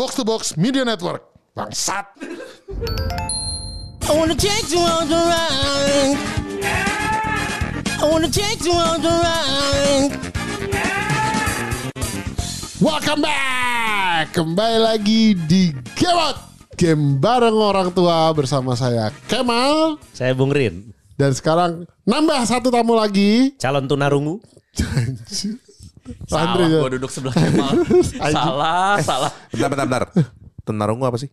Box to Box Media Network. Bangsat. I wanna take you on the ride. I wanna take you on the ride. Welcome back. Kembali lagi di Game Out. Game bareng orang tua bersama saya Kemal. Saya Bung Rin, Dan sekarang nambah satu tamu lagi. calon tunarungu. Salah, Andre. gue duduk sebelah Kemal. salah, salah. Bentar, bentar, bentar. Tunarungu apa sih?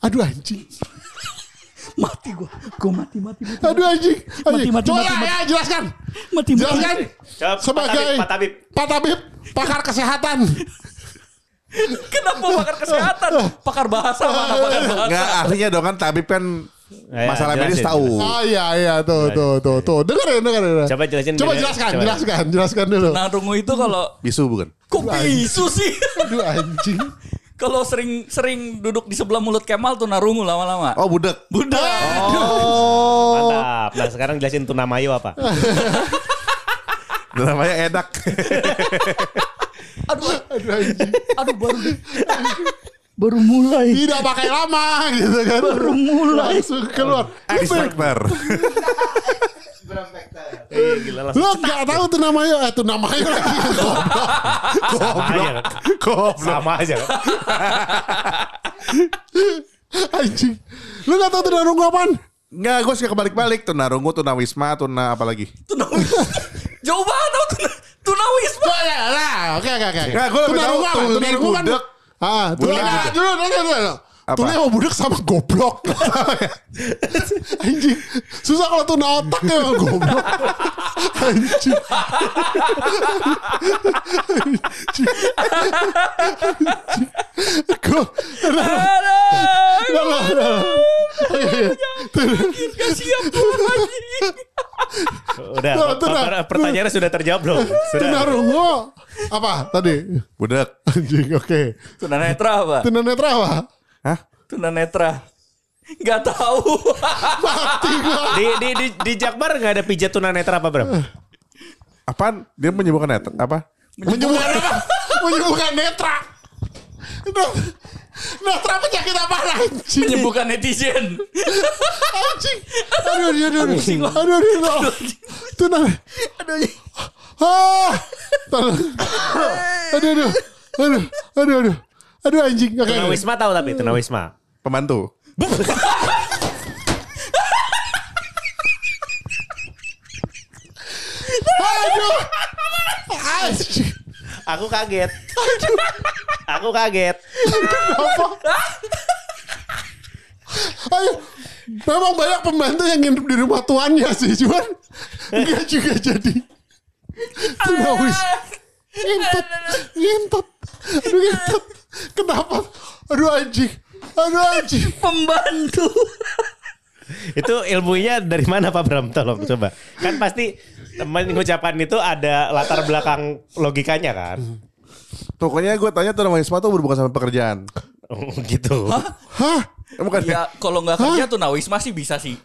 Aduh anjing. Mati gue, gue mati, mati, mati. Aduh anjing. anjing. mati, Coba mati, ya, mati. ya, jelaskan. Mati, Jelaskan. Coba, Sebagai Pak Tabib, Pak Tabib, pakar kesehatan. Kenapa pakar kesehatan? Pakar bahasa mana pakar bahasa? Enggak, ahlinya dong kan tabib kan Ya, masalah medis jelasin, tahu. Oh iya iya tuh tuh tuh tuh. Dengerin dengerin. Coba jelasin Coba dulu. jelaskan, Coba. jelaskan, jelaskan dulu. Nah, rungu itu kalau Bisu bukan? kok bisu sih? Aduh anjing. kalau sering sering duduk di sebelah mulut Kemal tuh narungu lama-lama. Oh, budak. Budak. Oh. Mantap. Nah sekarang jelasin tunamayo apa? Namanya enak. Aduh, Aduh anjing. aduh baru baru mulai. Tidak pakai lama gitu kan. Baru mulai. Langsung keluar. Lu, Expert. Eh, gila langsung. lu gak tahu tuh namanya. Eh tuh namanya lagi. Aja. Goblok. Sama aja. anjing. Lu gak tahu tuh narungu apaan? Enggak, gue suka kebalik-balik. Tunarungu, tunawisma, tuna apa lagi? Tunawisma. Jauh banget tau tuna, tunawisma. Nah, oke oke oke. Nggak, gua lebih Tunarungu tuli, Tunarungu kan. budek. Ah, tuh Budek, nah, budek. Apa? Tuli sama budek sama goblok. Anjing. Susah kalau tuna otak ya sama goblok. Anjing. Anjing. Oke. Gak siap gue lagi. Udah, Tuh, tuh, per- pertanyaannya sudah terjawab belum? Sudah. Tunarungu apa tadi? Budak. Anjing, oke. Tunanetra apa? Tunanetra apa? Hah? Tunanetra. Gak tahu. Mati gua. Di, di, di, di Jakbar nggak ada pijat tunanetra apa Bram? Apaan? Dia menyembuhkan net apa? Menyembuhkan apa? Menyembuhkan netra. Netra penyakit apa anjing? Menyembuhkan netizen. Anjing. Aduh, aduh, aduh. Aduh, aduh, aduh. Itu nah. Aduh. Ah. Tolong. Aduh, aduh. Aduh, aduh, aduh. Aduh anjing. Oke. Tunawisma tahu tapi tunawisma. Pembantu. Aduh. Anjing. Aku kaget. Aku kaget. Apa? Ayo. Memang banyak pembantu yang nginep di rumah tuannya sih, cuman enggak juga jadi. Tunawis. Ngintet. Ngintet. Aduh ngintet. Kenapa? Aduh anjing. Aduh anjing. Pembantu. Itu ilmunya dari mana Pak Bram? Tolong coba. Kan pasti mengucapkan itu ada latar belakang logikanya kan? Pokoknya gue tanya tunawisma tuh berhubungan sama pekerjaan. Oh, gitu. Hah? Eh, Bukan Ya kalau nggak kerja tunawisma sih bisa sih.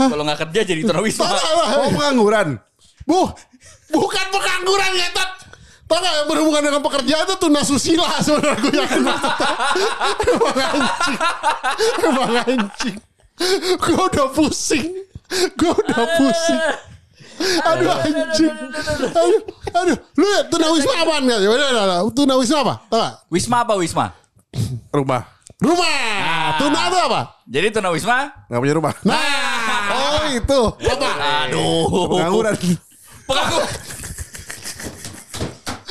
Kalau nggak kerja jadi tunawisma. Oh, pengangguran. Bu, bukan pengangguran ngetot. Gak yang berhubungan dengan pekerjaan itu tuna susila sebenarnya gue yakin. Emang anjing. Emang anjing. Gue udah pusing. Gue udah pusing. Aduh anjing. Aduh, aduh. Lu ya tunawisma apaan gak? Udah, udah, udah. Tunawisma apa? Gak? Wisma apa wisma? Rumah. Rumah. Tuna itu apa? Jadi tunawisma? Nggak punya rumah. Nah. Oh itu. Apa? Aduh. Pengangguran. Pengangguran.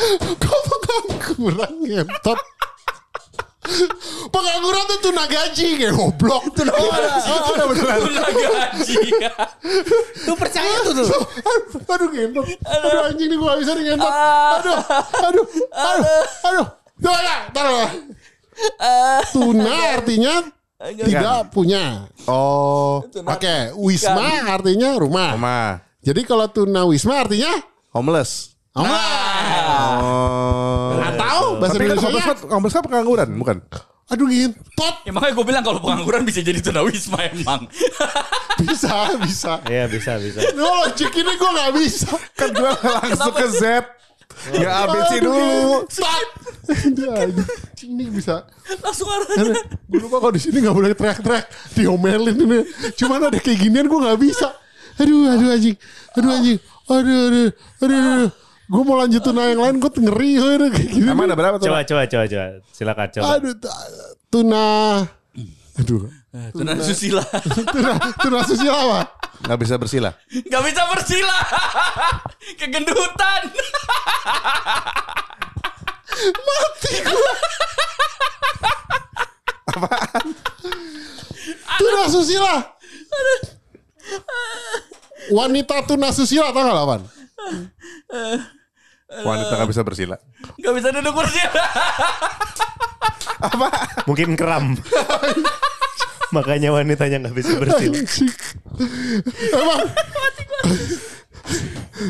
Kok pengangguran ngentot? Pengangguran tuh tuna gaji kayak goblok. Tuna Oh, udah beneran. Tuna gaji. Tuh percaya tuh tuh. aduh, aduh ngentot. Aduh anjing nih gue gak bisa nih ngentot. Aduh, aduh, aduh, aduh. Tuh ya, taruh. Tuna artinya tidak punya. Oh, Oke, wisma artinya rumah. rumah. Jadi kalau tuna wisma artinya Homeless. Rumah. Oh. Atau bahasa Tapi Indonesia kan, homeless kan pengangguran, bukan? Aduh ngentot. Ya makanya gue bilang kalau pengangguran bisa jadi tunawisma emang. Bisa, bisa. Iya bisa bisa. Lo logik ini gue gak bisa. Kan gue langsung ke Z. Ya ABC dulu. Stop. Aduh, ini bisa. Langsung arahnya. Gue lupa kalau di sini nggak boleh teriak-teriak, diomelin ini. Cuman ada kayak ginian gue nggak bisa. Aduh, aduh anjing, aduh anjing, aduh, aduh, aduh. aduh. Gue mau lanjutin yang lain, gue ngeri kayak gini. Emang ada berapa tuh? Coba coba coba coba. Silakan coba. Aduh, tuna. Aduh, Tuna susila. tuna, tuna susila apa? Gak bisa bersila. Gak bisa bersila. Kegendutan. Mati gue. Tuna susila. Wanita tuna susila tau gak lawan? Wanita gak bisa bersila. Gak bisa duduk bersila. Mungkin kram. Makanya wanitanya nggak bisa bersila. Emang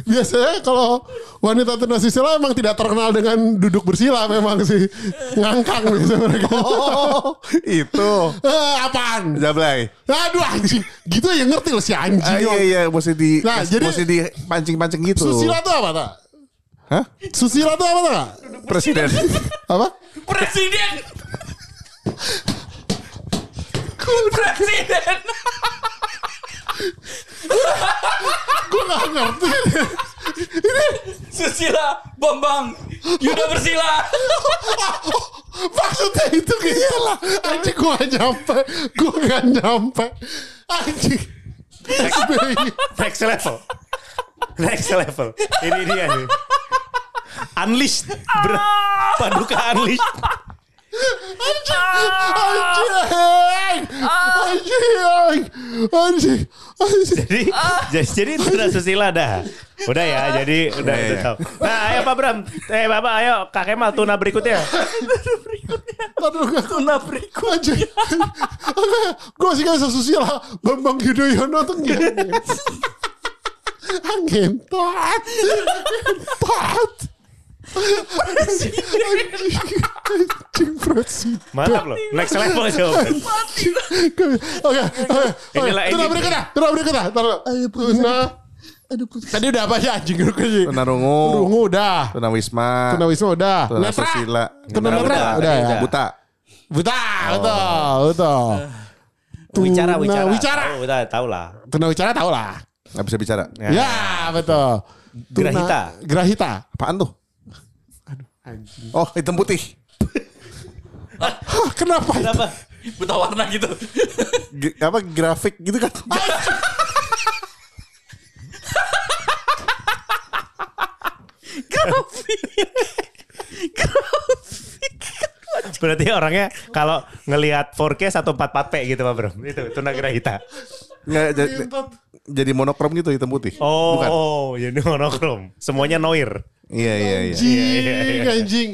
biasanya kalau wanita tuna susila emang tidak terkenal dengan duduk bersila memang sih ngangkang biasa mereka. Oh, itu. Eh, apaan? Jablay. Aduh anjing, gitu ya ngerti loh si anjing. Ah, iya iya, mesti di Nah, jadi- mesti di pancing-pancing gitu. Susila tuh apa tak? Hah? Susila tuh apa tak? Presiden. Apa? Presiden. Presiden. Gue gak ngerti. Susila. Bambang. Yuda bersila. Maksudnya itu gitu lah. Anjing gue gak nyampe. Gue gak nyampe. Anjing. Next level. Next level. Ini dia nih. Unleashed. Ber Paduka Unleashed. Anjing. Anjing. Anjing. Anjing. Jadi, jadi, jadi tuna susila dah. Udah ya, jadi udah itu iya. tahu. Nah, ayo Pak Bram. Eh, Bapak, ayo Kak Kemal tuna berikutnya. Gak Tuna berikut. Anjing. Gue sih bisa susila. Bambang Yudhoyono tuh. Ngentot. Ngentot. Anjing. Anjing presiden. Mantap loh. Next level jawaban. Oke, oke. Inilah Tuna ini. berikutnya, tuna berikutnya. Tuna. Tadi udah apa ya anjing sih? Tuna rungu. Rungu udah. Tuna wisma. Tuna Wisma udah. Tuna Netra. susila. Tuna Udah, Netra udah, udah ya. udah. Buta. Buta, betul, betul. Wicara, Tuna wicara. Wicara. Oh, udah tahu lah. Tuna Wicara tau lah. Gak bisa bicara. Ya, betul. Tuna- Grahita. Grahita. Apaan tuh? Oh, hitam putih. Hah, kenapa? Kenapa? Buta warna gitu. G- apa grafik gitu kan? Berarti orangnya kalau ngelihat 4K 144p gitu Pak Bram. Itu tuna grahita. Jadi, monokrom gitu hitam putih. Oh, Bukan. jadi monokrom. Semuanya noir. Iya iya iya. Anjing, anjing.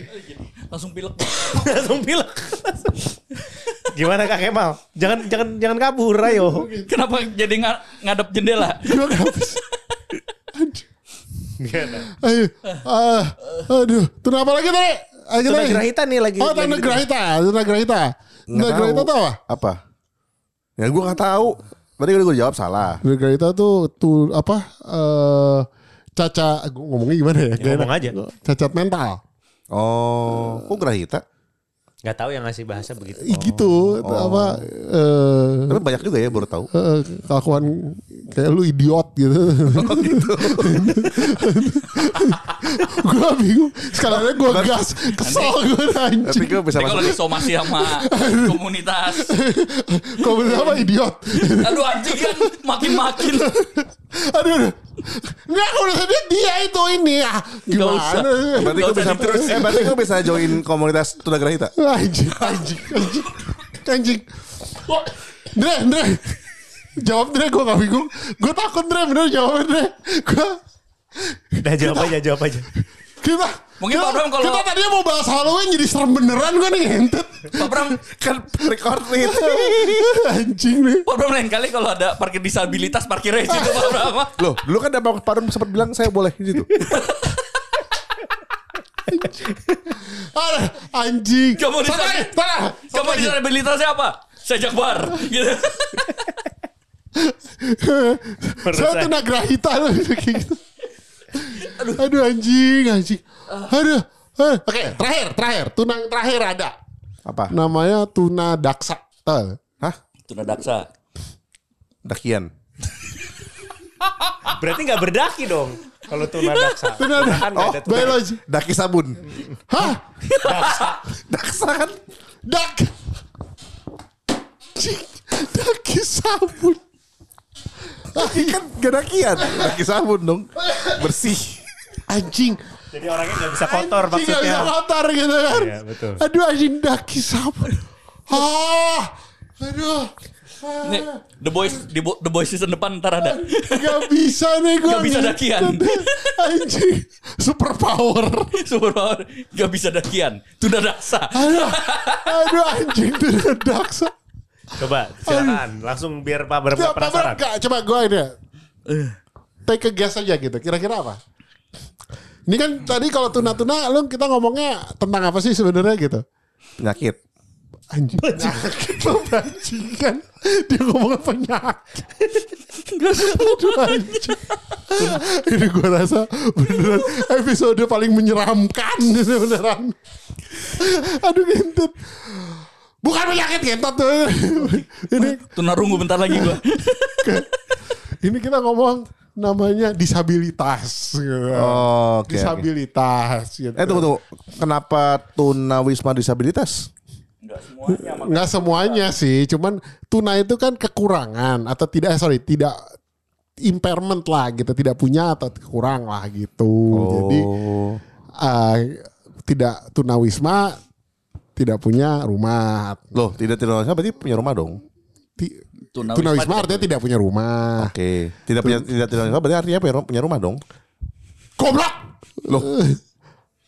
Langsung pilek. Langsung pilek. Gimana Kak Kemal? Jangan jangan jangan kabur ayo. Kenapa jadi nga- ngadep jendela? Gimana? Ayo, ah, aduh, tuna apa lagi tadi? Ayo Tuna tadi. grahita nih lagi. Oh, tuna grahita, tuna grahita. Tuna Nggak grahita tahu. apa? Apa? Ya gue gak tahu. Tadi udah gue jawab salah. Grahita tuh tuh apa? Eh caca, gue ngomongnya gimana ya? Gak ngomong aja. Cacat mental. Oh, kok grahita? Gak tahu yang ngasih bahasa begitu. Ih, gitu, apa? Eh Tapi banyak juga ya baru tahu. eh, kelakuan kayak lu idiot gitu. gue bingung. Sekalian gue gas, kesel gue Tapi anjing. gue bisa Tapi kalau masuk. disomasi sama komunitas. Kau bilang apa idiot? Aduh anjing kan makin-makin. aduh, aduh. Enggak, kalau tadi dia itu ini ya. usah. Gimana? Berarti Nggak gue usah bisa, eh, berarti gue bisa join komunitas tuna grahita. Anjing, anjing, anjing. Anjing. Dre, Dre. Jawab Dre, gue gak bingung. Gue takut Dre, bener jawab Dre. Gue Udah jawab aja, jawab aja. kita Mungkin Pak Bram kalau- kita tadinya mau bahas Halloween jadi serem beneran gue nih ngentet. Pak Bram, Kan record nih. Anjing nih. Pak Bram lain kali kalau ada parkir disabilitas parkirnya di situ Pak Bram. Loh, dulu kan ada Pak Parum sempat bilang saya boleh di situ. Aduh, anjing. Kamu di sana. Kamu disabilitasnya apa? Saya Jakbar. Gitu. Saya tuh nagrahita loh kayak gitu. Aduh anjing, anjing. Aduh. Eh, Oke, terakhir, terakhir. Tuna terakhir ada. Apa? Namanya tuna daksa. Tahu? Hah? Tuna daksa. Dakian. Berarti nggak berdaki dong. Kalau tuna daksa. Tuna Karena kan nggak ada tuna. biologi. Daki sabun. Hah? Daksa kan? Dak. Cik, Daki sabun. kan gak dakian. Daki sabun dong. Bersih. Anjing. Jadi orangnya nggak bisa kotor Anjing nggak maksudnya. bisa kotor gitu kan. Iya, betul. Aduh anjing daki sabun. Ah. Aduh. Nih, The Boys di Bo- The Boys season depan ntar ada. Gak bisa nih gue. Nggak bisa dakian. Anjing. Super power. Super power gak bisa dakian. Tuna daksa. Aduh. Aduh anjing tuna daksa. Coba silakan langsung biar Pak Ya, nggak penasaran. Enggak, coba gue ini. ya. Take a guess aja gitu. Kira-kira apa? Ini kan tadi kalau tuna-tuna lu kita ngomongnya tentang apa sih sebenarnya gitu. Penyakit. Anjing. Penyakit lo bajingan. Dia ngomongin penyakit. Aduh anjing. Ini gue rasa beneran episode paling menyeramkan. Ini beneran. Aduh gentet. Bukan penyakit gentet tuh. Ini Tuna rungu bentar lagi gua. ini kita ngomong namanya disabilitas. gitu. Oh, oke, oke. disabilitas. Gitu. Eh tunggu tunggu. Kenapa tuna wisma disabilitas? Enggak semuanya. Nggak semuanya sih, cuman tuna itu kan kekurangan atau tidak eh, sorry tidak impairment lah gitu, tidak punya atau kurang lah gitu. Jadi Oh. eh, tidak tunawisma tidak punya rumah. Loh, tidak tidak wisma berarti punya rumah dong. Ti- Tunawisma tunawisma tidak artinya tidak punya rumah. Oke. Tidak punya tidak tidak wisma berarti artinya punya, punya rumah dong. Goblok. Loh.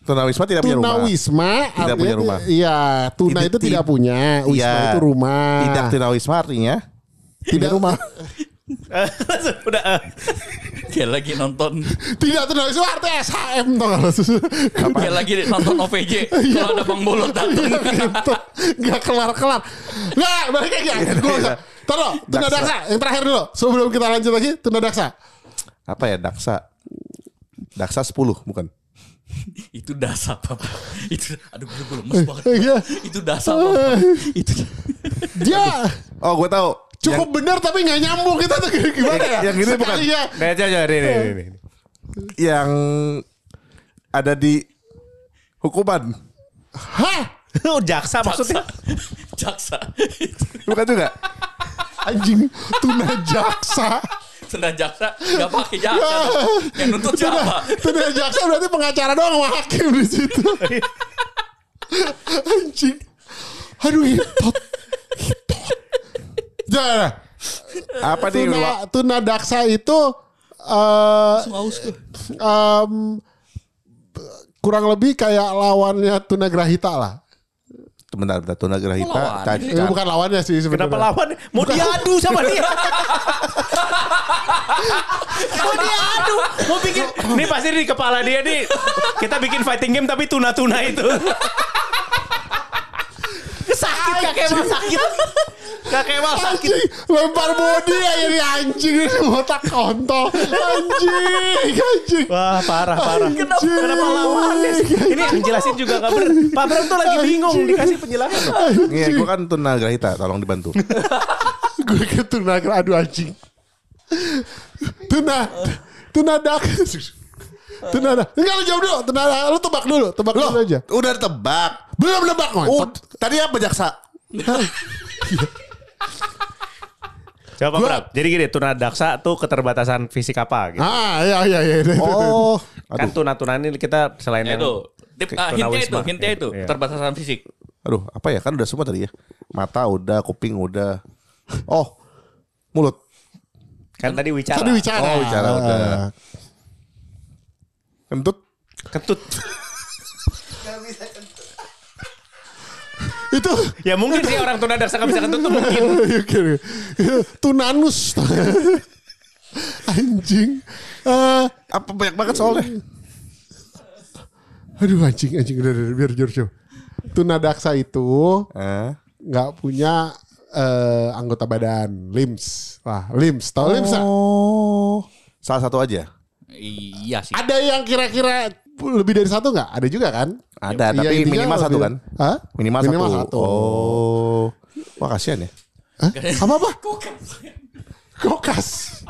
Tuna wisma tidak punya rumah. Tunawisma Tidak artinya punya rumah. Iya, tuna Tidak- itu tidak ti- punya, wisma Iya. itu rumah. Tidak tuna wisma artinya tidak rumah. Udah eh. Kayak lagi nonton tidak tunawisma artinya SHM tuh kalau Kayak lagi nonton OVJ Kalau ada Bang Bolot datang gitu. Gak kelar-kelar. Nggak, balik lagi. Gue usah. Taruh, Tuna Daksa. Daksa. Yang terakhir dulu. Sebelum kita lanjut lagi, Tuna Daksa. apa ya? Daksa. Daksa 10 bukan? Itu dasar apa Itu Aduh gue lemes banget Iya. Itu dasar apa Itu Dia Oh, gue tahu. cukup benar tapi nggak nyambung kita tuh gimana ya? yang ini bukan. Sekalinya. Nah, coba, coba, ini, ini, ini, ini. Yang ada di hukuman. Hah? Oh, jaksa maksudnya. Jaksa Bukan juga? Anjing Tuna Jaksa. Tuna jaksa Gak pakai jaksa dong. Yang nuntut siapa Tuna Jaksa berarti pengacara doang sama hakim di situ. Anjing. Aduh hitot. Hitot. Jangan. Apa nih? Tuna, tuna Daksa itu eh gue em, kurang lebih kayak lawannya Tuna Grahita lah. Bentar, bentar. Tuna Oh, Grahita. lawan. Caci- Eh, bukan lawannya sih sebenarnya. Kenapa lawan? Mau diadu sama dia. mau diadu. Mau bikin. Nih pasti di kepala dia nih. Kita bikin fighting game tapi tuna-tuna itu. Sakit kakek mal sakit. Kakek mal sakit. Anjing, lempar body aja nih anjing ini otak kontol. Anjing, anjing. Wah parah parah. Kenapa- Kenapa lawannya sih? Ini yang jelasin juga gak bener. Pak Bram tuh lagi bingung dikasih penjelasan. Iya, gue kan tuna Grahita. Tolong dibantu. Gue ke tuna aduh anjing. Tuna, tuna dak. Tuna dak. Enggak lu jawab dulu. Tuna lu tebak dulu, tebak dulu aja. Udah tebak. Belum nebak man. Oh, tadi apa jaksa? Coba Pak Bram. Jadi gini, tuna daksa tuh keterbatasan fisik apa gitu. Ah, iya iya iya. Oh, Kan tuna-tuna ini kita selain Ya yang itu Tip, ah, hintnya itu. Hintnya itu Iya. Terbatasan fisik aduh, apa ya? Kan udah semua tadi ya. Mata udah, kuping udah. Oh, mulut. Kan tadi wicara. Tadi bicara. Oh, bicara udah. Kentut. Ketut. Itu Ya mungkin sih orang tuna daksa gak bisa ketut tuh mungkin. Oke. Tunanus. Anjing. Eh, Apa banyak banget soalnya? aduh anjing anjing udah, udah, biar jujur coba. Tuna daksa itu Eh, nggak punya eh, anggota badan, limbs. Wah, limbs. Tahu limbs nggak? oh, salah satu aja. Iya sih. Ada yang kira-kira lebih dari satu nggak? Ada juga kan? Ada, Iya, tapi minimal satu kan? Hah? Minimal, Minimal satu. satu. Oh. Wah kasihan ya. Hah? Apa apa? Kokas.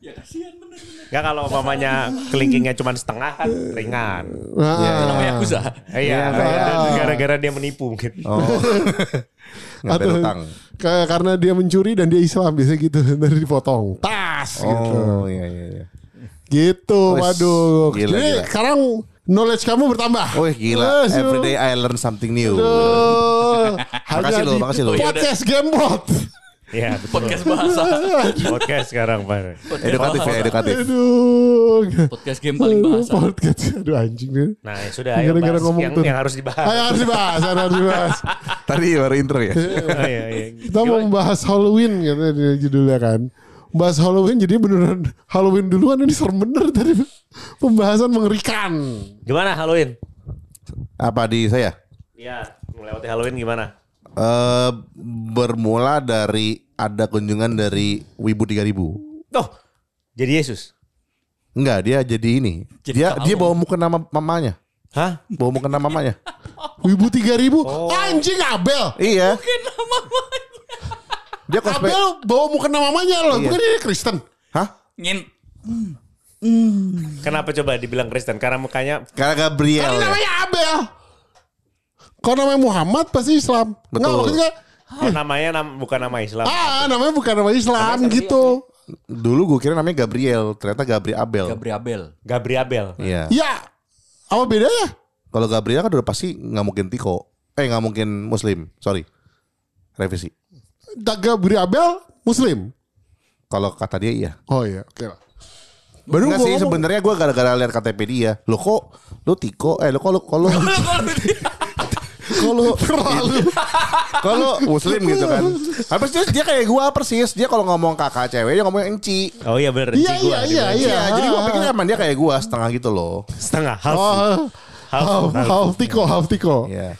Ya kasihan bener. Enggak kalau mamanya kelingkingnya cuma setengah kan ringan. Nah, Iya, Nama Yakuza. Iya, gara-gara dia menipu mungkin. Oh. Atau- utang. karena dia mencuri dan dia Islam biasa gitu dari dipotong tas gitu. Oh iya iya iya. Gitu, Wes, waduh. gila, Jadi gila. sekarang knowledge kamu bertambah. Oh gila, Wes, every day I learn something new. Aduh. Makasih lo, makasih lo. Podcast Gamebot. Iya, betul. Podcast bahasa. Podcast sekarang, Pak. Edukatif ya, edukatif. Aduh. Podcast game paling bahasa. Podcast. Aduh anjing nih. Nah, ya sudah ayo Gara-gara bahas ngomong yang, tuh. yang harus dibahas. Ayo harus dibahas, ayo harus dibahas. Tadi baru intro ya. Oh, iya, iya. Kita mau membahas Halloween katanya di judulnya kan. Bahas Halloween jadi beneran Halloween duluan ini serem bener tadi. Pembahasan mengerikan. Gimana Halloween? Apa di saya? Iya, melewati Halloween gimana? Eh bermula dari ada kunjungan dari Wibu 3000. Oh, jadi Yesus. Enggak, dia jadi ini. Jadi dia dia bawa muka nama mamanya. Hah? Bawa muka nama mamanya. Wibu 3000 Anjing Abel iya. Dia cosplay. Abel bawa muka nama mamanya loh Iya. Bukan dia Kristen Hah? Ngin. Kenapa coba dibilang Kristen? Karena mukanya Karena Gabriel. Kan ya? namanya Abel Kalau namanya Muhammad pasti Islam Betul. Nggak maksudnya oh, namanya nam- bukan nama Islam. Ah namanya bukan nama Islam gitu Dulu gue kira namanya Gabriel, ternyata Gabriel Abel. Gabriel. Gabriel. Iya. Ya Apa bedanya Kalau Gabriel kan udah pasti nggak mungkin Tiko. Eh nggak mungkin Muslim. Sorry. Revisi. Gabriel Abel Muslim Kalau kata dia iya. Oh iya oke lah Baru Enggak gua sih sebenarnya gue gara-gara lihat KTP dia. Lo kok lo Tiko? Eh lo kok lo kalau kalau Terlalu kalau Muslim gitu kan. Habis dia, dia kayak gue persis. Dia kalau ngomong kakak cewek dia ngomong enci. Oh iya bener. Iya Encik gua, iya iya bawah. iya jadi gue pikir emang dia kayak gue setengah gitu loh. Setengah, half. Oh half, Half, half. Tiko Half Tiko Iya.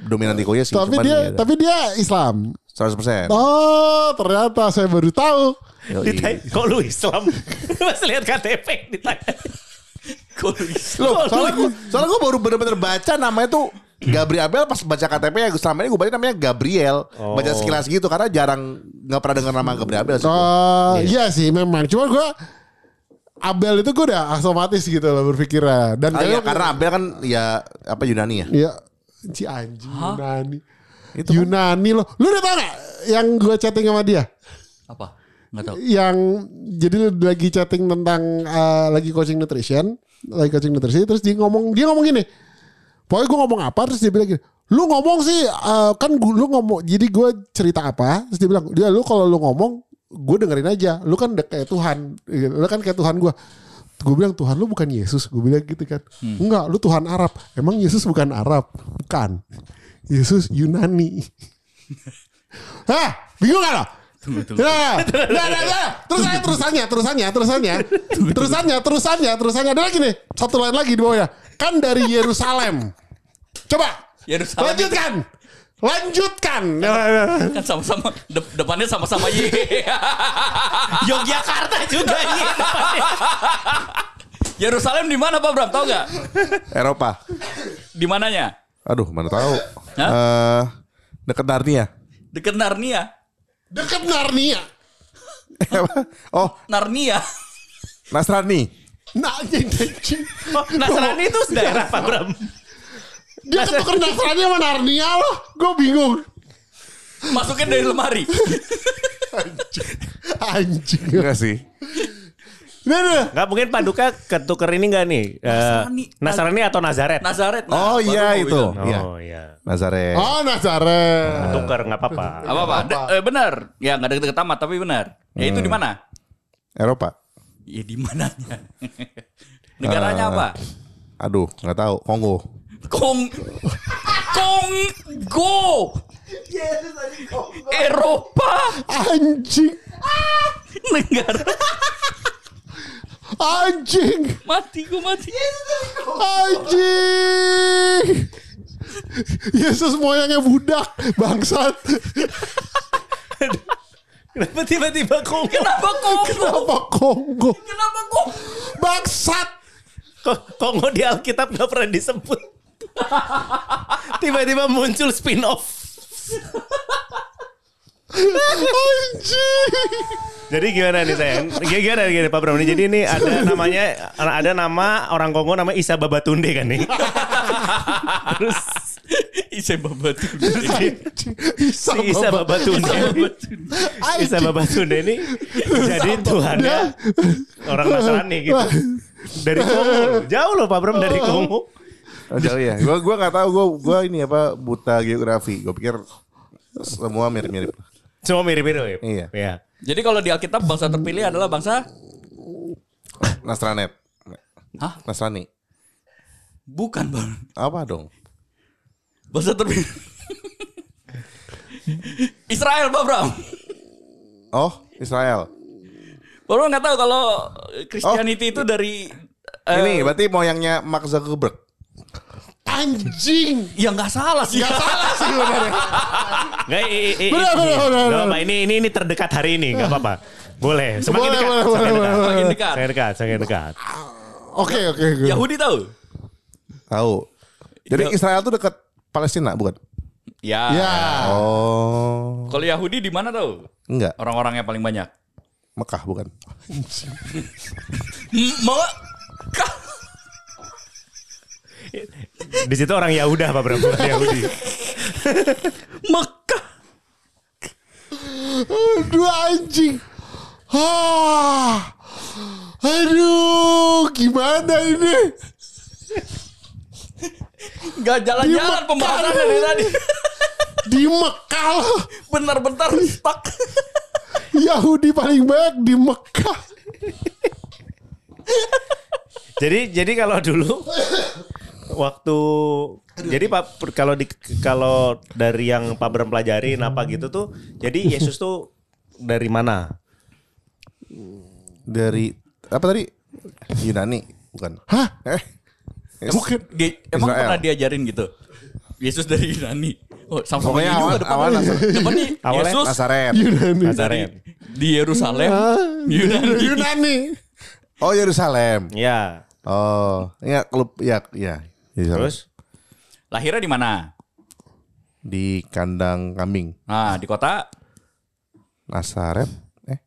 Dominan Tiko ya sih. Tapi dia ya, tapi dia Islam 100%. Oh ternyata saya baru tahu. Ditanya, kok lu Islam? Mas lihat KTP ditanya. Kok lu bisa? Loh, soalnya gue soalnya gue baru bener-bener baca namanya tuh Gabriel Abel pas baca KTP ya selama ini gue baca namanya Gabriel baca sekilas gitu karena jarang nggak pernah dengar nama Gabriel Abel sih. Oh iya sih memang Cuma gue Abel itu gue udah otomatis gitu loh berpikirnya Dan Ah, iya, kayak- karena Abel kan ya apa Yunani ya. Iya Si anjing Yunani Itu kan. Yunani loh Lu udah tau gak Yang gue chatting sama dia Apa? Enggak tahu. Yang Jadi lagi chatting tentang eh, Lagi coaching nutrition Lagi coaching nutrisi Terus dia ngomong Dia ngomong gini Pokoknya gue ngomong apa Terus dia bilang gini Lu ngomong sih eh, Kan gua- lu ngomong Jadi gue cerita apa? Terus dia bilang Dia lu kalau lu ngomong Gue dengerin aja. Lu kan kayak Tuhan Lu kan kayak Tuhan gue Gue bilang Tuhan lu bukan Yesus Gue bilang gitu kan. Enggak lu Tuhan Arab. Emang Yesus bukan Arab? Bukan. Yesus Yunani. Hah? Bingung gak lo? Tunggu, tunggu. Nah, nah, nah, nah. Terusannya, terusannya, terusannya, terusannya, terusannya, terusannya, terusannya. Ada lagi nih, satu lain lagi di bawahnya. Kan dari Yerusalem. Coba, Yerusalem lanjutkan, lanjutkan. Kan sama-sama de- depannya sama-sama Y. Yogyakarta juga nih. Yerusalem di mana Pak Bram? Tahu nggak? Eropa. Di mananya? Aduh, mana tahu. Hah? Eh dekat Narnia. Deket Narnia. Dekat Narnia. oh, Narnia. Nasrani. Nah. Oh, Nasrani itu daerah Pak Bram. Dia ketuker Nasrani sama Narnia loh. Gue bingung. Masukin dari lemari. Anjing. Enggak sih. Nah, nah. Nggak mungkin Pak Duka ketuker ini nggak nih? Eh, Nasrani. Nasrani atau Nazaret? Nazaret. Oh, baru iya, itu. bilang. Iya. Oh iya. Nazaret. Oh, Nazaret. Tuker nggak apa-apa. Apa apa? De- eh, benar. Ya nggak deket-deket tamat tapi benar. Ya itu di mana? Eropa. Ya di mananya. Negaranya apa? Aduh, nggak tahu. Kongo. Kong Kongo. Eropa Anjing. negara Anjing. mati gue mati. Anjing. Yesus moyangnya budak, bangsat. Kenapa tiba-tiba Kongo? Kenapa Kongo? Kenapa Kongo? Kenapa Kongo? Bangsat. Kok Kongo di Alkitab gak pernah disebut. Tiba-tiba muncul spin-off. Anjing. Jadi gimana nih sayang? Gimana gini Pak Bram? Jadi ini ada namanya ada nama orang Kongo namanya Isa Babatunde kan nih. Terus Ise babatu. Bisa si Isa. Babatunde. Isa Babatunde ini jadi Tuhannya orang Nasrani gitu. Dari Kongo. Jauh loh Pak Bram dari Kongo. Oh, jauh ya. Gua gua nggak tahu gua gua ini apa buta geografi. Gua pikir semua mirip-mirip. Semua mirip-mirip. Iya. Iya. Jadi kalau di Alkitab bangsa terpilih adalah bangsa Nasranet. Hah? Nasrani. bukan bang. Apa dong? Bangsa terpilih. Israel Pak Bram. Oh, Israel. Bram nggak tahu kalau Christianity itu dari Ini berarti moyangnya Mark Zuckerberg. Anjing. ya nggak salah sih. Gak salah sih benernya. Nggak, i, i, i, Benar, benar, benar, Nggak benar. apa-apa. Ini ini ini terdekat hari ini, nggak apa-apa. Boleh. Semakin Boleh, dekat. boleh, semakin boleh, dekat. boleh, Makin dekat. Semakin dekat. Semakin dekat. Oke oke. oke. Yahudi tahu? Tahu. Jadi Iya. Israel tuh dekat Palestina bukan? Ya. Ya. Oh. Kalau Yahudi di mana tahu? Enggak, Orang-orang yang paling banyak. Mekah bukan. Mekah. Di situ orang Yahuda Pak Bram, bukan Yahudi. Mekah. Aduh anjing. Ah. Aduh, gimana ini? Gak jalan-jalan pembahasan dari tadi. Di Mekah. Bentar-bentar stuck. Yahudi paling banyak di Mekah. Jadi jadi kalau dulu waktu jadi Pak kalau di kalau dari yang Pak Bram pelajarin apa gitu tuh, jadi Yesus tuh dari mana? Dari apa tadi? Yunani bukan? Hah? Eh. Bukan. Dia, emang Israel. pernah diajarin gitu? Yesus dari Yunani. Oh, sama Pokoknya juga awal- depan. awal Nasar- depan nih Awalnya Yesus Nazaret. Yunani. Nazaret. di Yerusalem. Ah, Yunani. Yunani. Oh, Yerusalem. Ya. Oh, ya klub ya ya. Yerusalem. Terus Lahirnya di mana? di kandang kambing Nah, di kota Nazaret. Eh,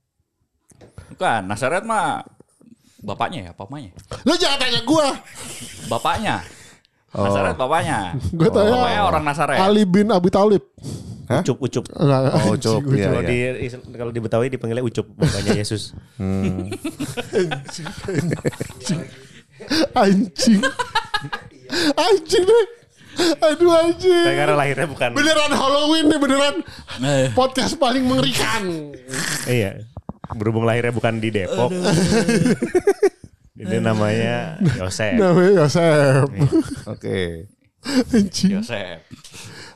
bukan Nazaret mah bapaknya ya, papanya. Lo jangan tanya gua. Bapaknya. Oh. Nazaret bapaknya. Gua tanya Bapaknya orang Nazaret. Ali bin Abi Talib. ucup ucup. Enggak, Oh, Cop, gua iya. Kalau di kalau di Betawi dipanggilnya ucup bapaknya Yesus. Anjing. Anjing deh. Aduh anjing. Tapi karena lahirnya bukan. Beneran Halloween nih beneran Eh, podcast paling mengerikan. Iya. Berhubung lahirnya bukan di Depok. Jadi namanya Yosef. Namanya Yosef. Oke. Anjing. Yosef.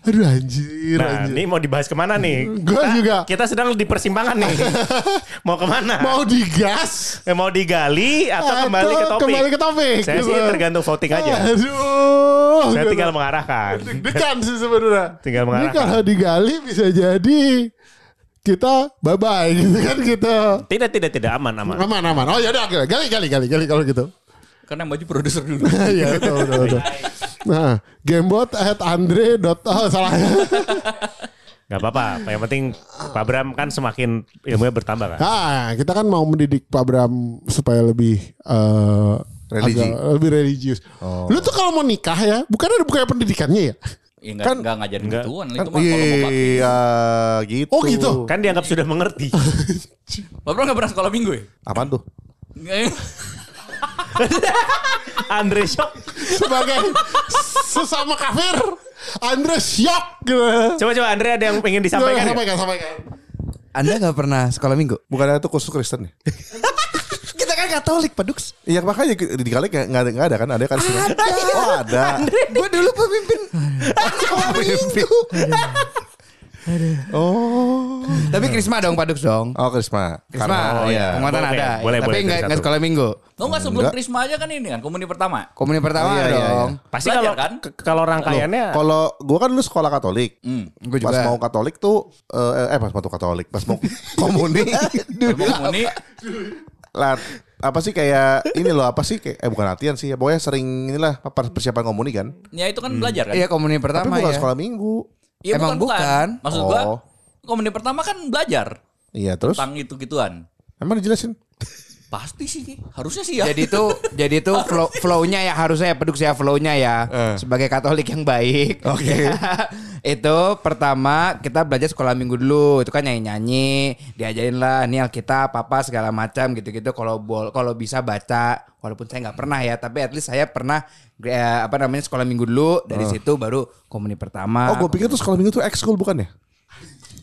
Aduh anjir. Nah, anjir. ini mau dibahas ke mana nih? Gua Kita- juga. Kita sedang di persimpangan nih. mau ke mana? Mau digas Eh, mau digali atau kembali ke topik? Kembali ke topik. Saya sih gitu. tergantung voting aja. Aduh. Saya gitu. tinggal mengarahkan. Deg-degan sih sebenarnya. Tinggal Ini mengarahkan. kalau digali bisa jadi kita bye bye gitu kan kita Tidak, tidak, tidak aman, aman. aman aman. Oh ya udah gali gali gali gali kalau gitu. Karena baju produser dulu. Iya betul betul. betul. Nah, gamebot at andre dot oh salah. Gak apa-apa. Yang penting Pak Bram kan semakin ilmunya bertambah kan. Nah, kita kan mau mendidik Pak Bram supaya lebih eh Religi. agak- lebih religius. Lu tuh kalau mau nikah ya, bukan ada bukan pendidikannya ya? Ya enggak, Kan- enggak ngajarin Enggak. gituan. Kan, Itu mah kalau mau baptis. iya gitu. Oh, gitu? Kan dianggap sudah mengerti. Pak Bro enggak pernah sekolah minggu ya? Apaan tuh? Andre Shock. Sebagai sesama kafir, Andre syok gitu. Coba-coba Andre ada yang pengen disampaikan. nggak? sampaikan, sampaikan. Anda nggak pernah sekolah minggu? Bukannya itu khusus Kristen ya? Kita kan Katolik, Pak Dux. Iya makanya di kali nggak ada nggak ada kan ada kan sini. Oh ada. Gue dulu pemimpin sekolah minggu. Oh. Tapi Tapi Krisma dong Padux dong. Oh Krisma. Krisma, oh, iya. penguatan Boleh, ada. boleh, Tapi boleh, enggak enggak sekolah minggu. Lo nggak sebelum Enggak. Krisma aja kan ini kan komuni pertama. Komuni pertama Oh, iya, iya, dong. Pasti kalau kan? kalau rangkaiannya Kalau gue kan dulu sekolah Katolik. Hmm. Gue Pas juga. mau Katolik tuh eh, eh pas mau Katolik, pas mau komuni komuni lah apa sih kayak ini loh apa sih kayak eh bukan latihan sih ya pokoknya sering inilah per- persiapan komuni kan ya itu kan belajar kan. Iya komuni tapi pertama bukan ya. sekolah minggu Iya, Emang bukan. Maksud gua Oh. komuni pertama kan belajar iya terus tentang itu-gituan. emang dijelasin Pasti sih, harusnya sih ya. Jadi itu jadi itu flow flow-nya ya harusnya ya peduk ya flow-nya ya Eh. sebagai Katolik yang baik. Oke. itu pertama kita belajar sekolah minggu dulu. Itu kan nyanyi-nyanyi, diajarin lah nih Alkitab apa segala macam gitu-gitu kalau bol kalau bisa baca walaupun saya nggak pernah ya, tapi at least saya pernah eh, apa namanya sekolah minggu dulu dari situ baru komuni pertama. oh gue pikir tuh sekolah minggu tuh ekskul bukan ya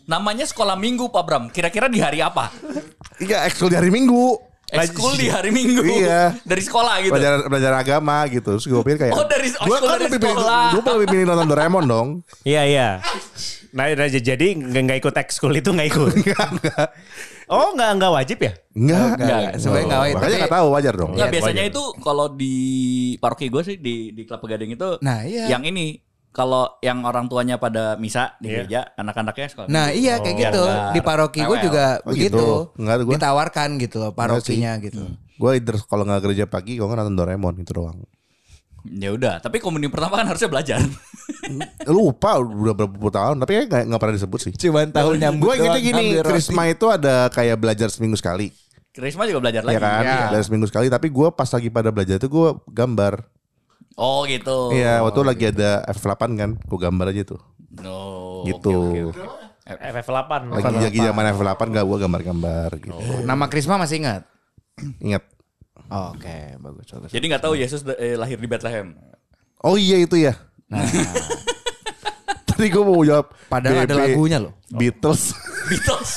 Namanya sekolah minggu Pak Bram. Kira-kira di hari apa? iya ekskul di hari minggu Ekskul di hari minggu. Iya. Dari sekolah gitu. belajar belajar agama gitu terus gue pikir kayak Oh, dari- gue ekskul kan dari lebih pilih sekolah. gue lebih pilih nonton Doraemon dong Iya iya. Nah, nah, jadi nggak nggak ikut ekskul itu nggak ikut. Oh nggak nggak wajib ya? enggak Enggak, sebenarnya enggak wajib. makanya Tapi- nggak tahu wajar dong Nggak, Iya, biasanya wajar. itu kalau di paroki gue sih di di klub pegadaian itu Nah, iya. yang ini kalau yang orang tuanya pada misa di Iya. gereja, anak-anaknya sekolah. Nah iya kayak gitu Biar di paroki gue juga Oh, begitu gitu. Enggak, gua- ditawarkan gitu loh parokinya gitu. gue either kalau nggak gereja pagi kalau nggak nonton Doraemon itu doang Ya udah, tapi komuni pertama kan harusnya belajar. lupa udah berapa puluh tahun tapi kayak nggak pernah disebut sih Cuman tahun nyambut gue ingetnya doang, gini. Krisma itu ada kayak belajar seminggu sekali Krisma juga belajar lagi. ya kan Iya. belajar seminggu sekali tapi gue pas lagi pada belajar itu gue gambar Oh gitu. Iya waktu lagi ada F8 kan gue gambar aja tuh No, gitu oke, oke, oke. FF8. lagi lagi zaman F8 gak gue gambar-gambar gitu Nama Krisma masih ingat? ingat Oh, Oke bagus bagus. Jadi nggak tahu Yesus eh, lahir di Bethlehem. oh iya itu ya tadi gue mau jawab Padahal ada BB, lagunya loh. Beatles Beatles.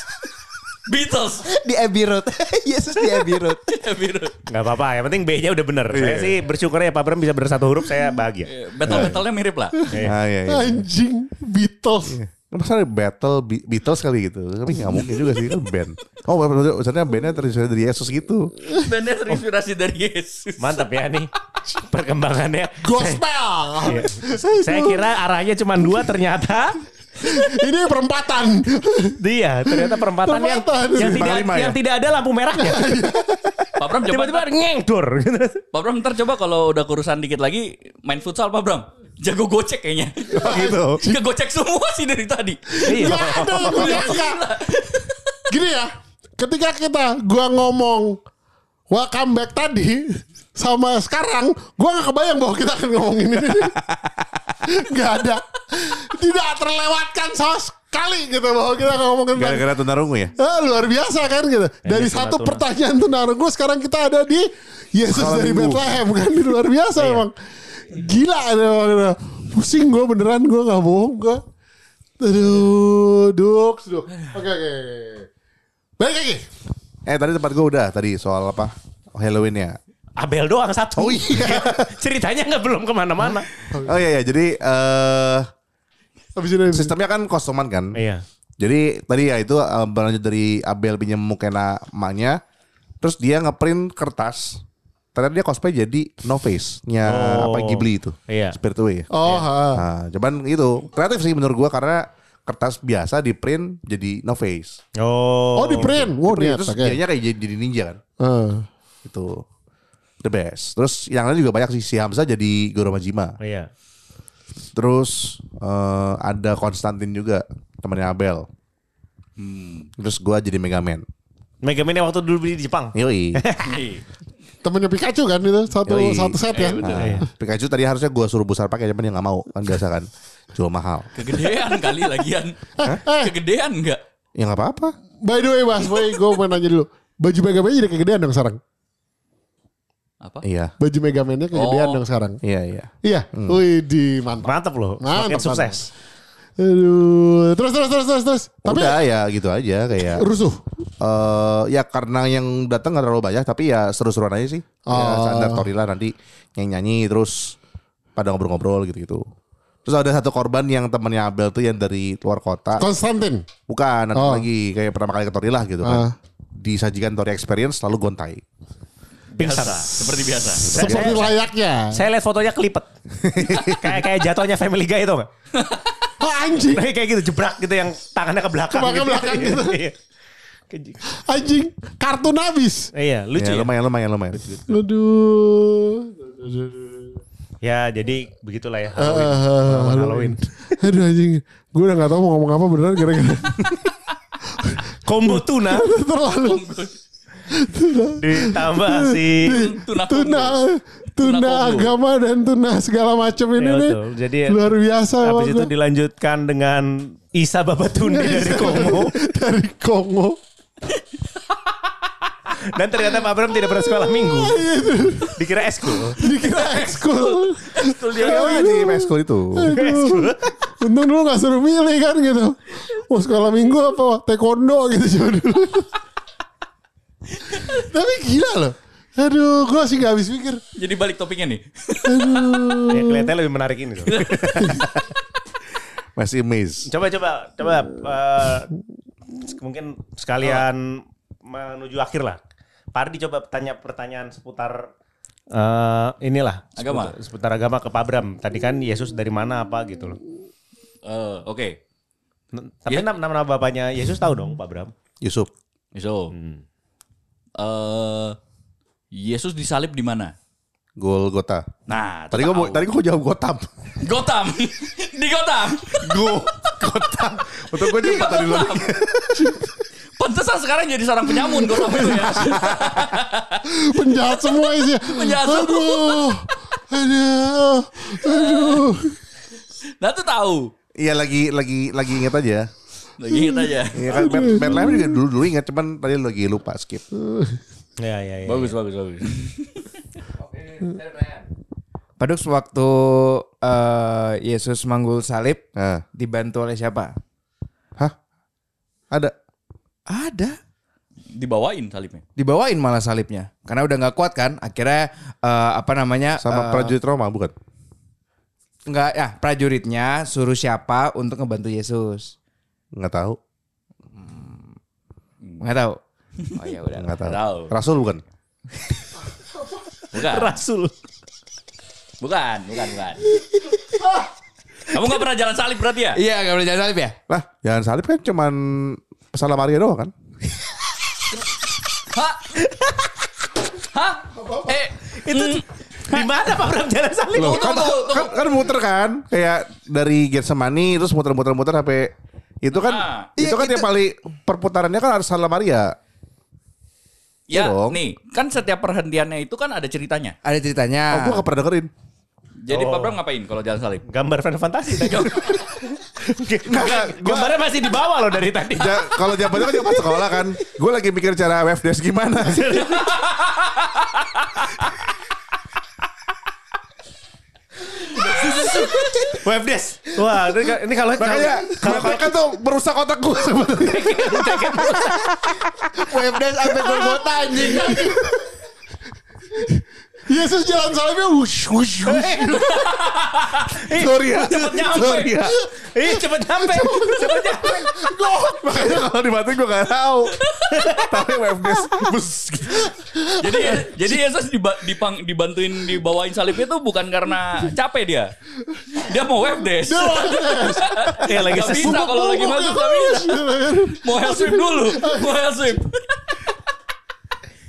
Beatles. Di Abbey Road. Yesus di Abbey Road. Biru. Nggak apa-apa. Yang penting B-nya udah bener. Saya sih bersyukur ya Pak Bram bisa bersatu huruf. Saya bahagia. Battle-battlenya mirip lah. ah, iya, iya. Anjing Beatles. Masa ada battle Be- Beatles kali gitu Tapi gak mungkin juga sih kan band Oh maksudnya bandnya terinspirasi dari Yesus gitu Bandnya terinspirasi dari Yesus. Mantap ya nih perkembangannya. Gospel. Iya. Saya kira arahnya cuma dua ternyata Ini perempatan. dia ternyata perempatan yang Perempatan. yang tidak Panglima ya? yang tidak ada lampu merahnya. Pak Bram coba Tiba-tiba ngengdor. Pak Bram ntar coba kalau udah kurusan dikit lagi main futsal Pak Bram. Jago gocek kayaknya. Oh gitu Jika gocek semua sih dari tadi. Iya. Ada yang. Gini ya, ketika kita gua ngomong welcome back tadi sama sekarang, gua gak kebayang bahwa kita akan ngomongin ini. gak ada. Tidak terlewatkan sama sekali gitu bahwa kita akan ngomongin Gara-gara tunarungu ya Ah, luar biasa kan gitu. Dari Ini satu tuna-tuna. pertanyaan tunarungu sekarang kita ada di Yesus dari minggu. Bethlehem kan Ini luar biasa emang. Gila emang. Pusing gue beneran gue nggak bohong gue. Aduh, duk, duk. Oke, oke. Baik lagi. Eh tadi tempat gue udah Tadi soal apa Halloween ya Abel doang satu. Oh iya Ceritanya nggak belum ke mana-mana. Oh iya iya Jadi eh Habis ini Sistemnya kan kostuman kan Iya. Jadi tadi ya itu eh, berlanjut dari Abel pinjam mukena emaknya Terus dia ngeprint kertas Ternyata dia cosplay jadi No Face-nya Oh. apa Ghibli itu Iya. Spirit Away ya Oh, ha. Nah, cuman itu kreatif sih menurut gua karena kertas biasa di print jadi no face. Oh. Oh, di print. Wow, Di print, terus dianya kayak jadi, jadi ninja kan. Ah. Itu the best. Terus yang lain juga banyak sih si Hamzah jadi Goro Majima. Iya. Terus eh, ada Konstantin juga temannya Abel. Terus gua jadi Mega Man. Mega Man yang waktu dulu di Jepang. Yoi. Temennya Pikachu kan itu satu Yoi. satu set ya. Nah, Pikachu tadi harusnya gua suruh besar pakai cuman dia nggak mau kan biasa kan jual mahal. Kegedean kali lagian. Kegedean enggak? Ya nggak apa-apa. By the way, Mas, boy, gue mau nanya dulu. Baju Mega Man jadi kegedean dong sekarang. Apa? Iya. Baju Mega Man-nya kegedean Oh. dong sekarang. Iya iya. Iya. Wih, di mantap. Mantap loh. Semakin Mantap, sukses. Aduh, terus terus terus terus terus. Tapi Udah ya gitu aja kayak. rusuh. eh ya karena yang datang nggak terlalu banyak tapi ya seru-seruan aja sih. Ya, Oh. standar story lah nanti nyanyi-nyanyi terus pada ngobrol-ngobrol gitu-gitu. Terus ada satu korban yang temannya Abel tuh yang dari luar kota. Konstantin. Bukan, ada Oh. lagi kayak pertama kali ke Tori lah gitu Ah. kan. Disajikan Tori Experience lalu gontai. Biasa, seperti biasa. Seperti layaknya. Saya lihat fotonya kelipet. kayak kayak jatuhnya Family Guy itu nggak? Oh, anjing. Nah, kayak gitu jebrak gitu yang tangannya ke belakang. Ke belakang gitu. Iya. Anjing. Kartun habis. Iya, lucu ya, ya. lumayan lumayan lumayan. Aduh. Ya, jadi begitulah ya Halloween. Pengalaman Halloween. Aduh anjing. Gue udah gak tahu mau ngomong apa beneran gara-gara Combo tuna terlalu ditambah si Tuna tuna tuna Tuna agama dan tuna segala macam ini Iya, nih. Jadi luar biasa habis itu dilanjutkan dengan Isa Babatunde dari Kongo. dari Kongo. Dan ternyata Pak Bram tidak pernah sekolah minggu. Dikira eskul. dikira ekskul. Iya di Mesko itu. Aduh. untung dulu gak suruh milih kan gitu. Mau sekolah minggu apa taekwondo gitu coba dulu tapi gila loh aduh gue sih gak habis pikir Jadi balik topiknya nih. Ya, kelihatannya lebih menarik ini tuh. Masih maze. Coba coba coba eh, mungkin sekalian menuju akhir lah. Pak Ardi coba tanya pertanyaan seputar eh inilah Agama. seputar, seputar agama ke Pak Bram. Tadi kan Yesus dari mana apa gitu loh. Eh, Oke. N- Tapi nama, nama bapaknya Yesus tahu dong Pak Bram. Yusuf. So, eh Yesus disalib di mana? Golgota. Nah, Tadi gue mau tadi gue jawab Gotham. Gotham. di Gotham. Go Gotham. Untuk gue cepat tadi lo. Pantesan sekarang jadi seorang penyamun Gotham itu ya. penjahat semua isinya Penjahat semua. aduh aduh aduh Nah tuh tahu. Iya lagi lagi lagi inget aja. Lagi ingat aja. Iya kan Matt, Matt Lemon juga dulu dulu ingat cuman tadi lagi lupa skip. Ya ya ya. Bagus, bagus, bagus. Padux waktu eh, Yesus manggul salib Nah, dibantu oleh siapa? hah? Ada. Ada. Dibawain salibnya. Dibawain malah salibnya. Karena udah nggak kuat kan. Akhirnya eh, apa namanya? Sama eh, prajurit Roma bukan? Enggak ya, prajuritnya suruh siapa untuk ngebantu Yesus? Nggak tahu. Enggak tahu. Oh ya udah. Nggak tahu. Tahu. Rasul bukan? Bukan. Rasul. Bukan, bukan, bukan. Kamu gak pernah jalan salib berarti ya? Iya, enggak boleh jalan salib ya? Lah, jangan salib kan cuman pesalah Maria doang kan? Hah? Hah? Eh, Itu di mana Pak Bram jalan salib? Loh, Tunggu, kan, tunggu, tunggu. kan, kan muter kan kayak dari Getsemani terus muter-muter-muter sampai itu kan Ah. itu kan yang paling perputarannya kan harus Salah Maria. ya dong. nih, kan setiap perhentiannya itu kan ada ceritanya. Ada ceritanya. Oh, gua gak pernah dengerin. Jadi Oh. Pak Bram ngapain kalau jalan salib? Gambar Final Fantasy tadi. Gambarnya masih di bawah loh dari tadi. Ja- kalau itu kan zaman sekolah kan, gue lagi mikir cara webdesk gimana. Webdesk. Wah, ini, kalau Makanya kalau kan tuh merusak otak gue sebenarnya. Webdesk sampai Golgota anjing. Yesus jalan salibnya wush wush wush Sorry ya. cepet nyampe. Sorry ya. Ih, cepet nyampe. Cepet nyampe. Makanya kalau dibantuin gue gak tahu. Tapi webdesk bus. Jadi jadi Yesus dipang- dibantuin dibawain salibnya itu bukan karena capek dia. Dia mau webdesk. Ya lagi Gak bisa kalau lagi masuk gak bisa. Mau hell sweep dulu. Mau hell sweep.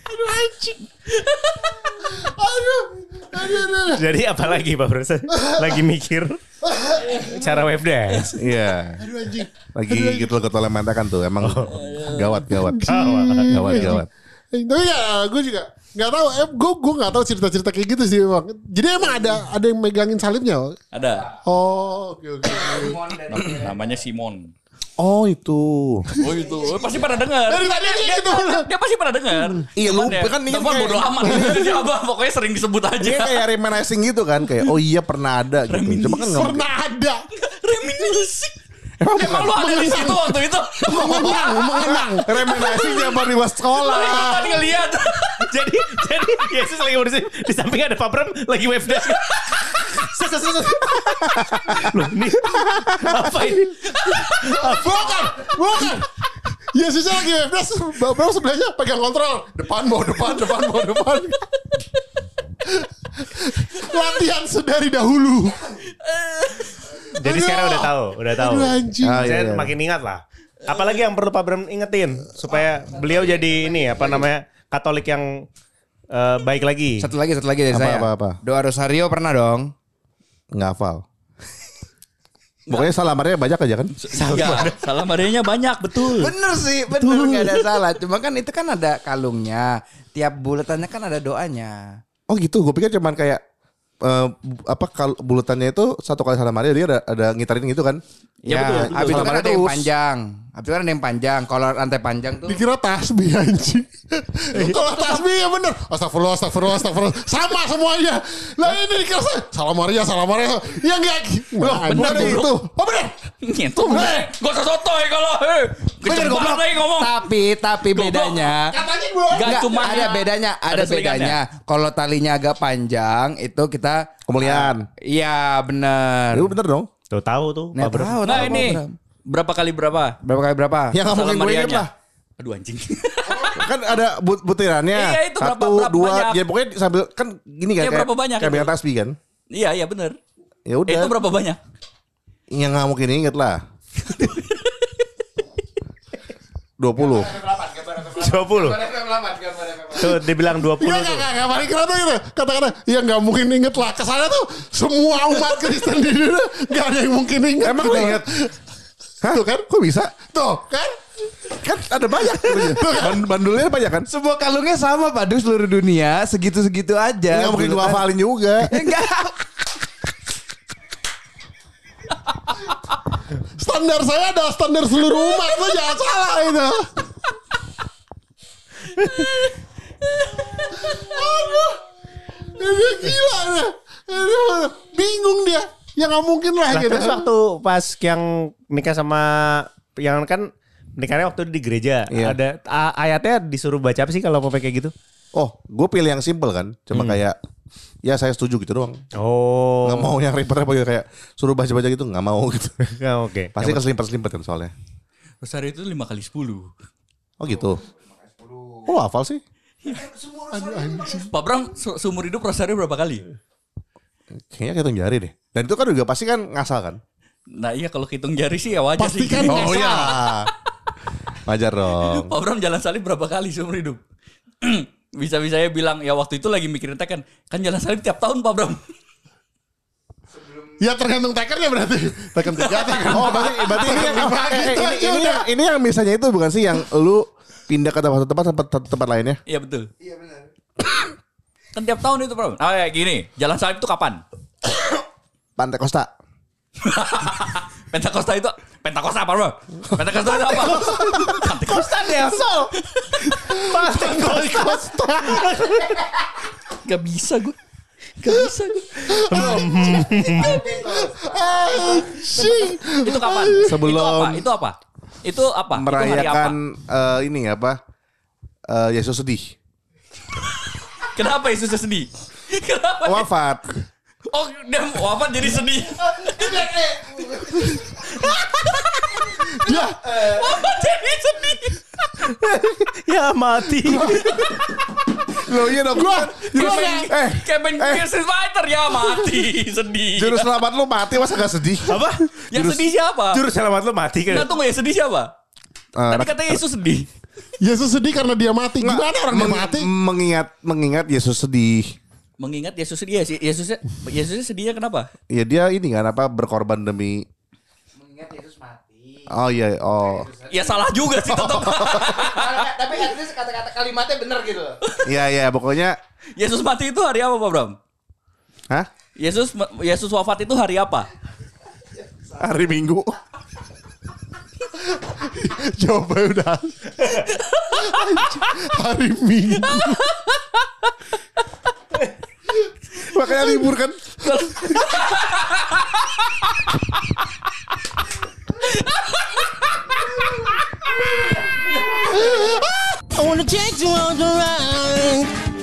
aduh aduh aduh Jadi apa lagi Pak Bro? Lagi mikir cara webdesk. Iya. aduh anjing Lagi gitu loh ketua kan tuh. Emang gawat gawat. Gawat. Gawat gawat. Eh, tapi ya gue juga nggak tahu eh, gue gue nggak tahu cerita-cerita kayak gitu sih emang jadi emang ada ada yang megangin salibnya oh? Ada. oh oke oke Nam- Namanya Simon. Oh itu. Oh itu, oh, pasti pada dengar. Dari tadi dia, gitu. dia, dia pasti pada dengar. Iya, lupa ya, kan ini kayak- bodo amat. Siapa pokoknya sering disebut aja. Dia kayak reminiscing gitu kan kayak oh iya pernah ada gitu. Cuma kan pernah ada Reminiscing. Emang lu ada di situ waktu itu? mengenang mengenang reminiscing zaman di sekolah. Kan ngeliat. jadi jadi Yesus lagi ngurusin di samping ada Pak Bram lagi webdesk. Loh, ini apa ini? Bukan, bukan. Yesusnya lagi WFS, Bambang sebelahnya pegang kontrol. Depan mau depan, depan mau depan. Latihan sedari dahulu. Jadi sekarang udah tahu, udah tahu. Aduh anjing. Ah, iya, Saya iya. makin ingat lah. Apalagi yang perlu Pak Bram ingetin supaya beliau jadi ini apa namanya Katolik yang eh, baik lagi. Satu lagi, satu lagi dari Apa, saya. apa, apa? Doa Rosario pernah dong. Nggak hafal. Pokoknya salamarnya banyak aja kan? Iya, salah Marianya banyak betul. Bener sih, bener nggak ada salah. Cuma kan itu kan ada kalungnya. Tiap buletannya kan ada doanya. Oh gitu, gue pikir cuman kayak eh, apa kalau bulatannya itu satu kali salam Maria dia ada, ada ngitarin gitu kan? Ya, betul, betul. habis itu kan ada yang panjang. Habis itu kan ada yang panjang. Kalau rantai panjang tuh Dikira tasbih anjing. Kalau tasbih ya bener. Astagfirullah, astagfirullah, astagfirullah. Sama semuanya. Lah ini dikira saya. Salam Maria, salam Maria. Ya enggak. Wah, bener, itu. Oh bener. Itu Gak usah sotoy kalau eh, Bener goblok. lagi ngomong. Tapi tapi bedanya gue. Gak Enggak, cuma ada bedanya, ada, bedanya. Kalau talinya agak panjang itu kita Kemuliaan. Iya, bener. Itu bener dong. Tuh tahu tuh Nah, tahu, Nah ini. Berapa kali berapa? berapa kali berapa? Yang nggak mungkin gue inget lah. Aduh anjing. kan ada but butirannya. Iya, itu berapa- Satu, berapa dua. banyak? Ya pokoknya sambil kan gini kan. Iya, kayak- berapa banyak Kayak pegang tasbih kan. Iya iya bener. Ya udah. Itu berapa banyak? Yang nggak mungkin inget lah. 20 20. Tuh dibilang 20 Iya tuh. enggak enggak paling keren tuh gitu. Kata-kata ya enggak mungkin inget lah. Kesannya tuh semua umat Kristen di dunia enggak ada yang mungkin inget. Emang lu inget? Hah? Tuh kan? Kok bisa? Tuh kan? Kan ada banyak. Ban- Bandulnya banyak kan? Sebuah kalungnya sama Pak Duk seluruh dunia, segitu-segitu aja. Nggak mungkin gue Buletan. hafalin juga. Enggak. Standar saya adalah standar seluruh umat. Lo jangan salah itu. Aduh. Ini gila. Aduh, bingung dia. Ya nggak mungkin lah Nah, gitu. terus waktu pas yang nikah sama yang kan nikahnya waktu di gereja Iya. ada ayatnya disuruh baca apa sih kalau mau kayak gitu? Oh, gue pilih yang simple kan. Cuma kayak ya saya setuju gitu doang. Oh. Nggak mau yang ribet-ribet gitu, kayak suruh baca-baca gitu nggak mau gitu. Ya, Oke. Pasti keselimpet-selimpet kan soalnya. Rosario itu 5 kali 10. Oh gitu. Oh lu hafal sih? Pak Bram se- seumur hidup Rosario berapa kali? Kayaknya hitung jari deh. Dan itu kan juga pasti kan ngasal kan? Nah iya kalau hitung jari sih ya wajar sih. Pastikan Oh ngasal. iya. Wajar dong. Pak Bram jalan salib berapa kali seumur hidup? Bisa-bisanya bilang ya waktu itu lagi mikirin tekan. Kan jalan salib tiap tahun Pak Bram. Ya tergantung tekernya berarti. Tekan tiga, tekan Oh berarti, berarti ini, tekan lima eh, gitu ini, ini, yang, ini yang misalnya itu bukan sih yang lu pindah ke tempat tempat tempat, tempat lainnya? Iya betul. Iya benar. kan tiap tahun itu Bram. Oh ya gini, jalan salib itu kapan? Pantai Costa. Pentakosta itu Pentakosta apa bro? Pentakosta itu apa? Pentakosta ya. Costa. Gak bisa gue. Gak bisa gue. Itu kapan? Sebelum- Itu apa? Itu apa? Itu apa? Itu hari apa? Merayakan eh, ini apa? Eh, Yesus sedih. Kenapa Yesus sedih? Kenapa? Wafat. Oh, dia wafat jadi sedih. Ya, Wafat jadi sedih. Ya mati. Loh iya dong. Gua- Juru- gua eh, eh, Kayak main Street Fighter ya mati sedih. juru selamat lu mati masa gak sedih? Apa? Yang jurus- sedih siapa? Juru selamat lu mati kan? Nggak tunggu ya sedih siapa? Eh, Tadi katanya Yesus sedih. Yesus sedih karena dia mati. Gimana orang dia meng- mati? Mengingat mengingat Yesus sedih. Mengingat Yesus sedih ya sih. Yesusnya Yesusnya sedihnya kenapa? Ya dia ini kan apa berkorban demi Mengingat Yesus mati. Oh iya, oh. Ya salah juga sih tetap. Tapi at least kata-kata kalimatnya bener gitu. Iya iya pokoknya Yesus mati itu hari apa Pak Bram? Hah? Yesus Yesus wafat itu hari apa? Hari Minggu. Jawabannya udah. Hari Minggu. Makanya libur kan. I wanna take the ride.